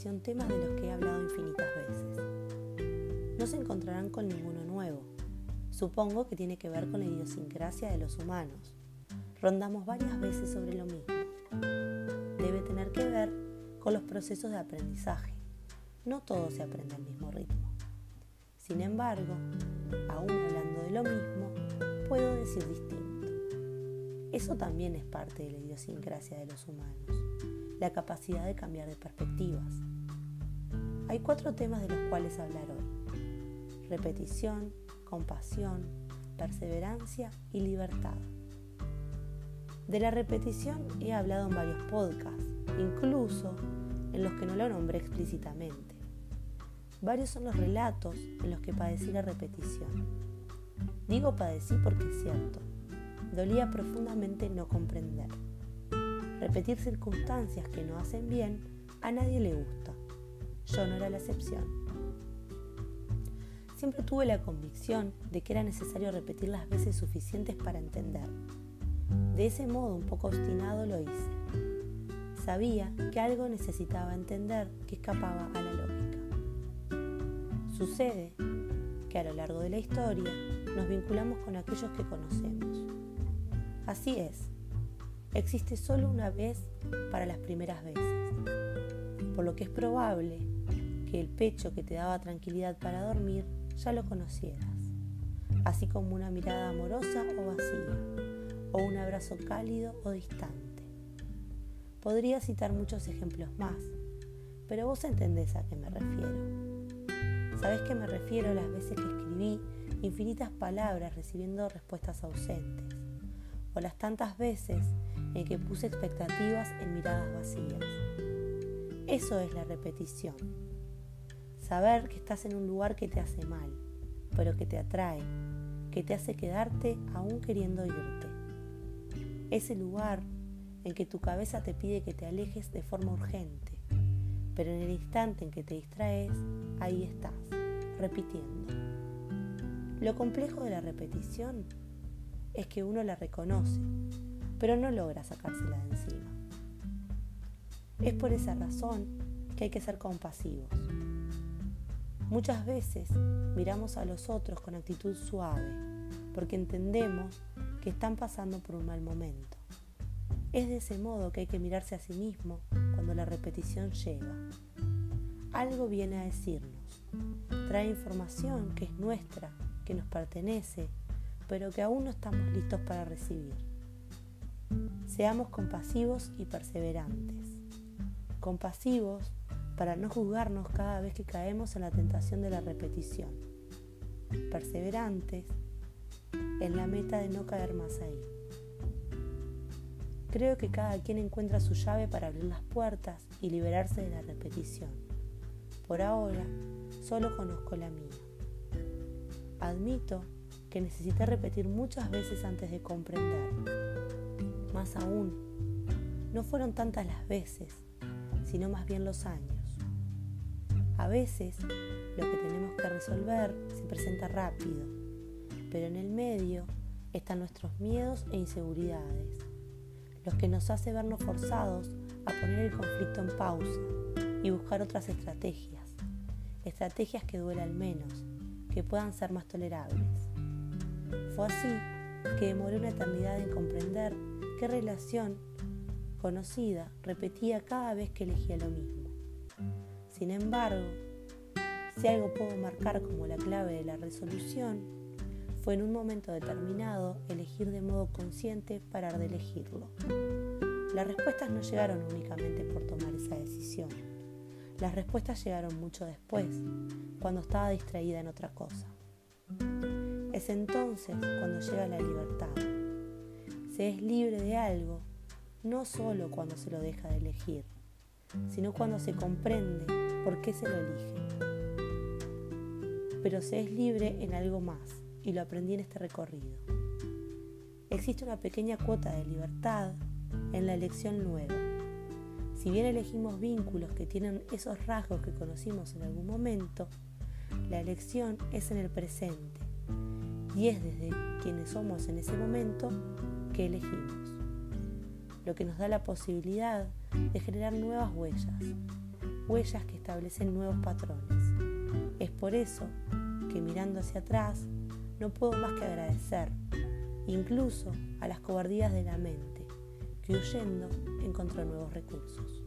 continuación temas de los que he hablado infinitas veces. No se encontrarán con ninguno nuevo. Supongo que tiene que ver con la idiosincrasia de los humanos. Rondamos varias veces sobre lo mismo. Debe tener que ver con los procesos de aprendizaje. No todo se aprende al mismo ritmo. Sin embargo, aún hablando de lo mismo, puedo decir distinto. Eso también es parte de la idiosincrasia de los humanos la capacidad de cambiar de perspectivas. Hay cuatro temas de los cuales hablar hoy. Repetición, compasión, perseverancia y libertad. De la repetición he hablado en varios podcasts, incluso en los que no lo nombré explícitamente. Varios son los relatos en los que padecí la repetición. Digo padecí porque es cierto, dolía profundamente no comprender. Repetir circunstancias que no hacen bien a nadie le gusta. Yo no era la excepción. Siempre tuve la convicción de que era necesario repetir las veces suficientes para entender. De ese modo un poco obstinado lo hice. Sabía que algo necesitaba entender que escapaba a la lógica. Sucede que a lo largo de la historia nos vinculamos con aquellos que conocemos. Así es, existe solo una vez para las primeras veces, por lo que es probable que el pecho que te daba tranquilidad para dormir ya lo conocieras, así como una mirada amorosa o vacía, o un abrazo cálido o distante. Podría citar muchos ejemplos más, pero vos entendés a qué me refiero. ¿Sabés que me refiero a las veces que escribí infinitas palabras recibiendo respuestas ausentes? O las tantas veces en que puse expectativas en miradas vacías. Eso es la repetición. Saber que estás en un lugar que te hace mal, pero que te atrae, que te hace quedarte aún queriendo irte. Ese lugar en que tu cabeza te pide que te alejes de forma urgente, pero en el instante en que te distraes, ahí estás, repitiendo. Lo complejo de la repetición es que uno la reconoce, pero no logra sacársela de encima. Es por esa razón que hay que ser compasivos. Muchas veces miramos a los otros con actitud suave, porque entendemos que están pasando por un mal momento. Es de ese modo que hay que mirarse a sí mismo cuando la repetición llega. Algo viene a decirnos, trae información que es nuestra, que nos pertenece, pero que aún no estamos listos para recibir. Seamos compasivos y perseverantes. Compasivos para no juzgarnos cada vez que caemos en la tentación de la repetición. Perseverantes en la meta de no caer más ahí. Creo que cada quien encuentra su llave para abrir las puertas y liberarse de la repetición. Por ahora, solo conozco la mía. Admito que necesité repetir muchas veces antes de comprender aún, no fueron tantas las veces, sino más bien los años. A veces lo que tenemos que resolver se presenta rápido, pero en el medio están nuestros miedos e inseguridades, los que nos hace vernos forzados a poner el conflicto en pausa y buscar otras estrategias, estrategias que duelan menos, que puedan ser más tolerables. Fue así que demoré una eternidad en comprender qué relación conocida repetía cada vez que elegía lo mismo. Sin embargo, si algo puedo marcar como la clave de la resolución, fue en un momento determinado elegir de modo consciente parar de elegirlo. Las respuestas no llegaron únicamente por tomar esa decisión. Las respuestas llegaron mucho después, cuando estaba distraída en otra cosa. Es entonces cuando llega la libertad se es libre de algo, no solo cuando se lo deja de elegir, sino cuando se comprende por qué se lo elige. Pero se es libre en algo más, y lo aprendí en este recorrido. Existe una pequeña cuota de libertad en la elección nueva. Si bien elegimos vínculos que tienen esos rasgos que conocimos en algún momento, la elección es en el presente y es desde quienes somos en ese momento que elegimos, lo que nos da la posibilidad de generar nuevas huellas, huellas que establecen nuevos patrones. Es por eso que mirando hacia atrás no puedo más que agradecer, incluso a las cobardías de la mente, que huyendo encontró nuevos recursos.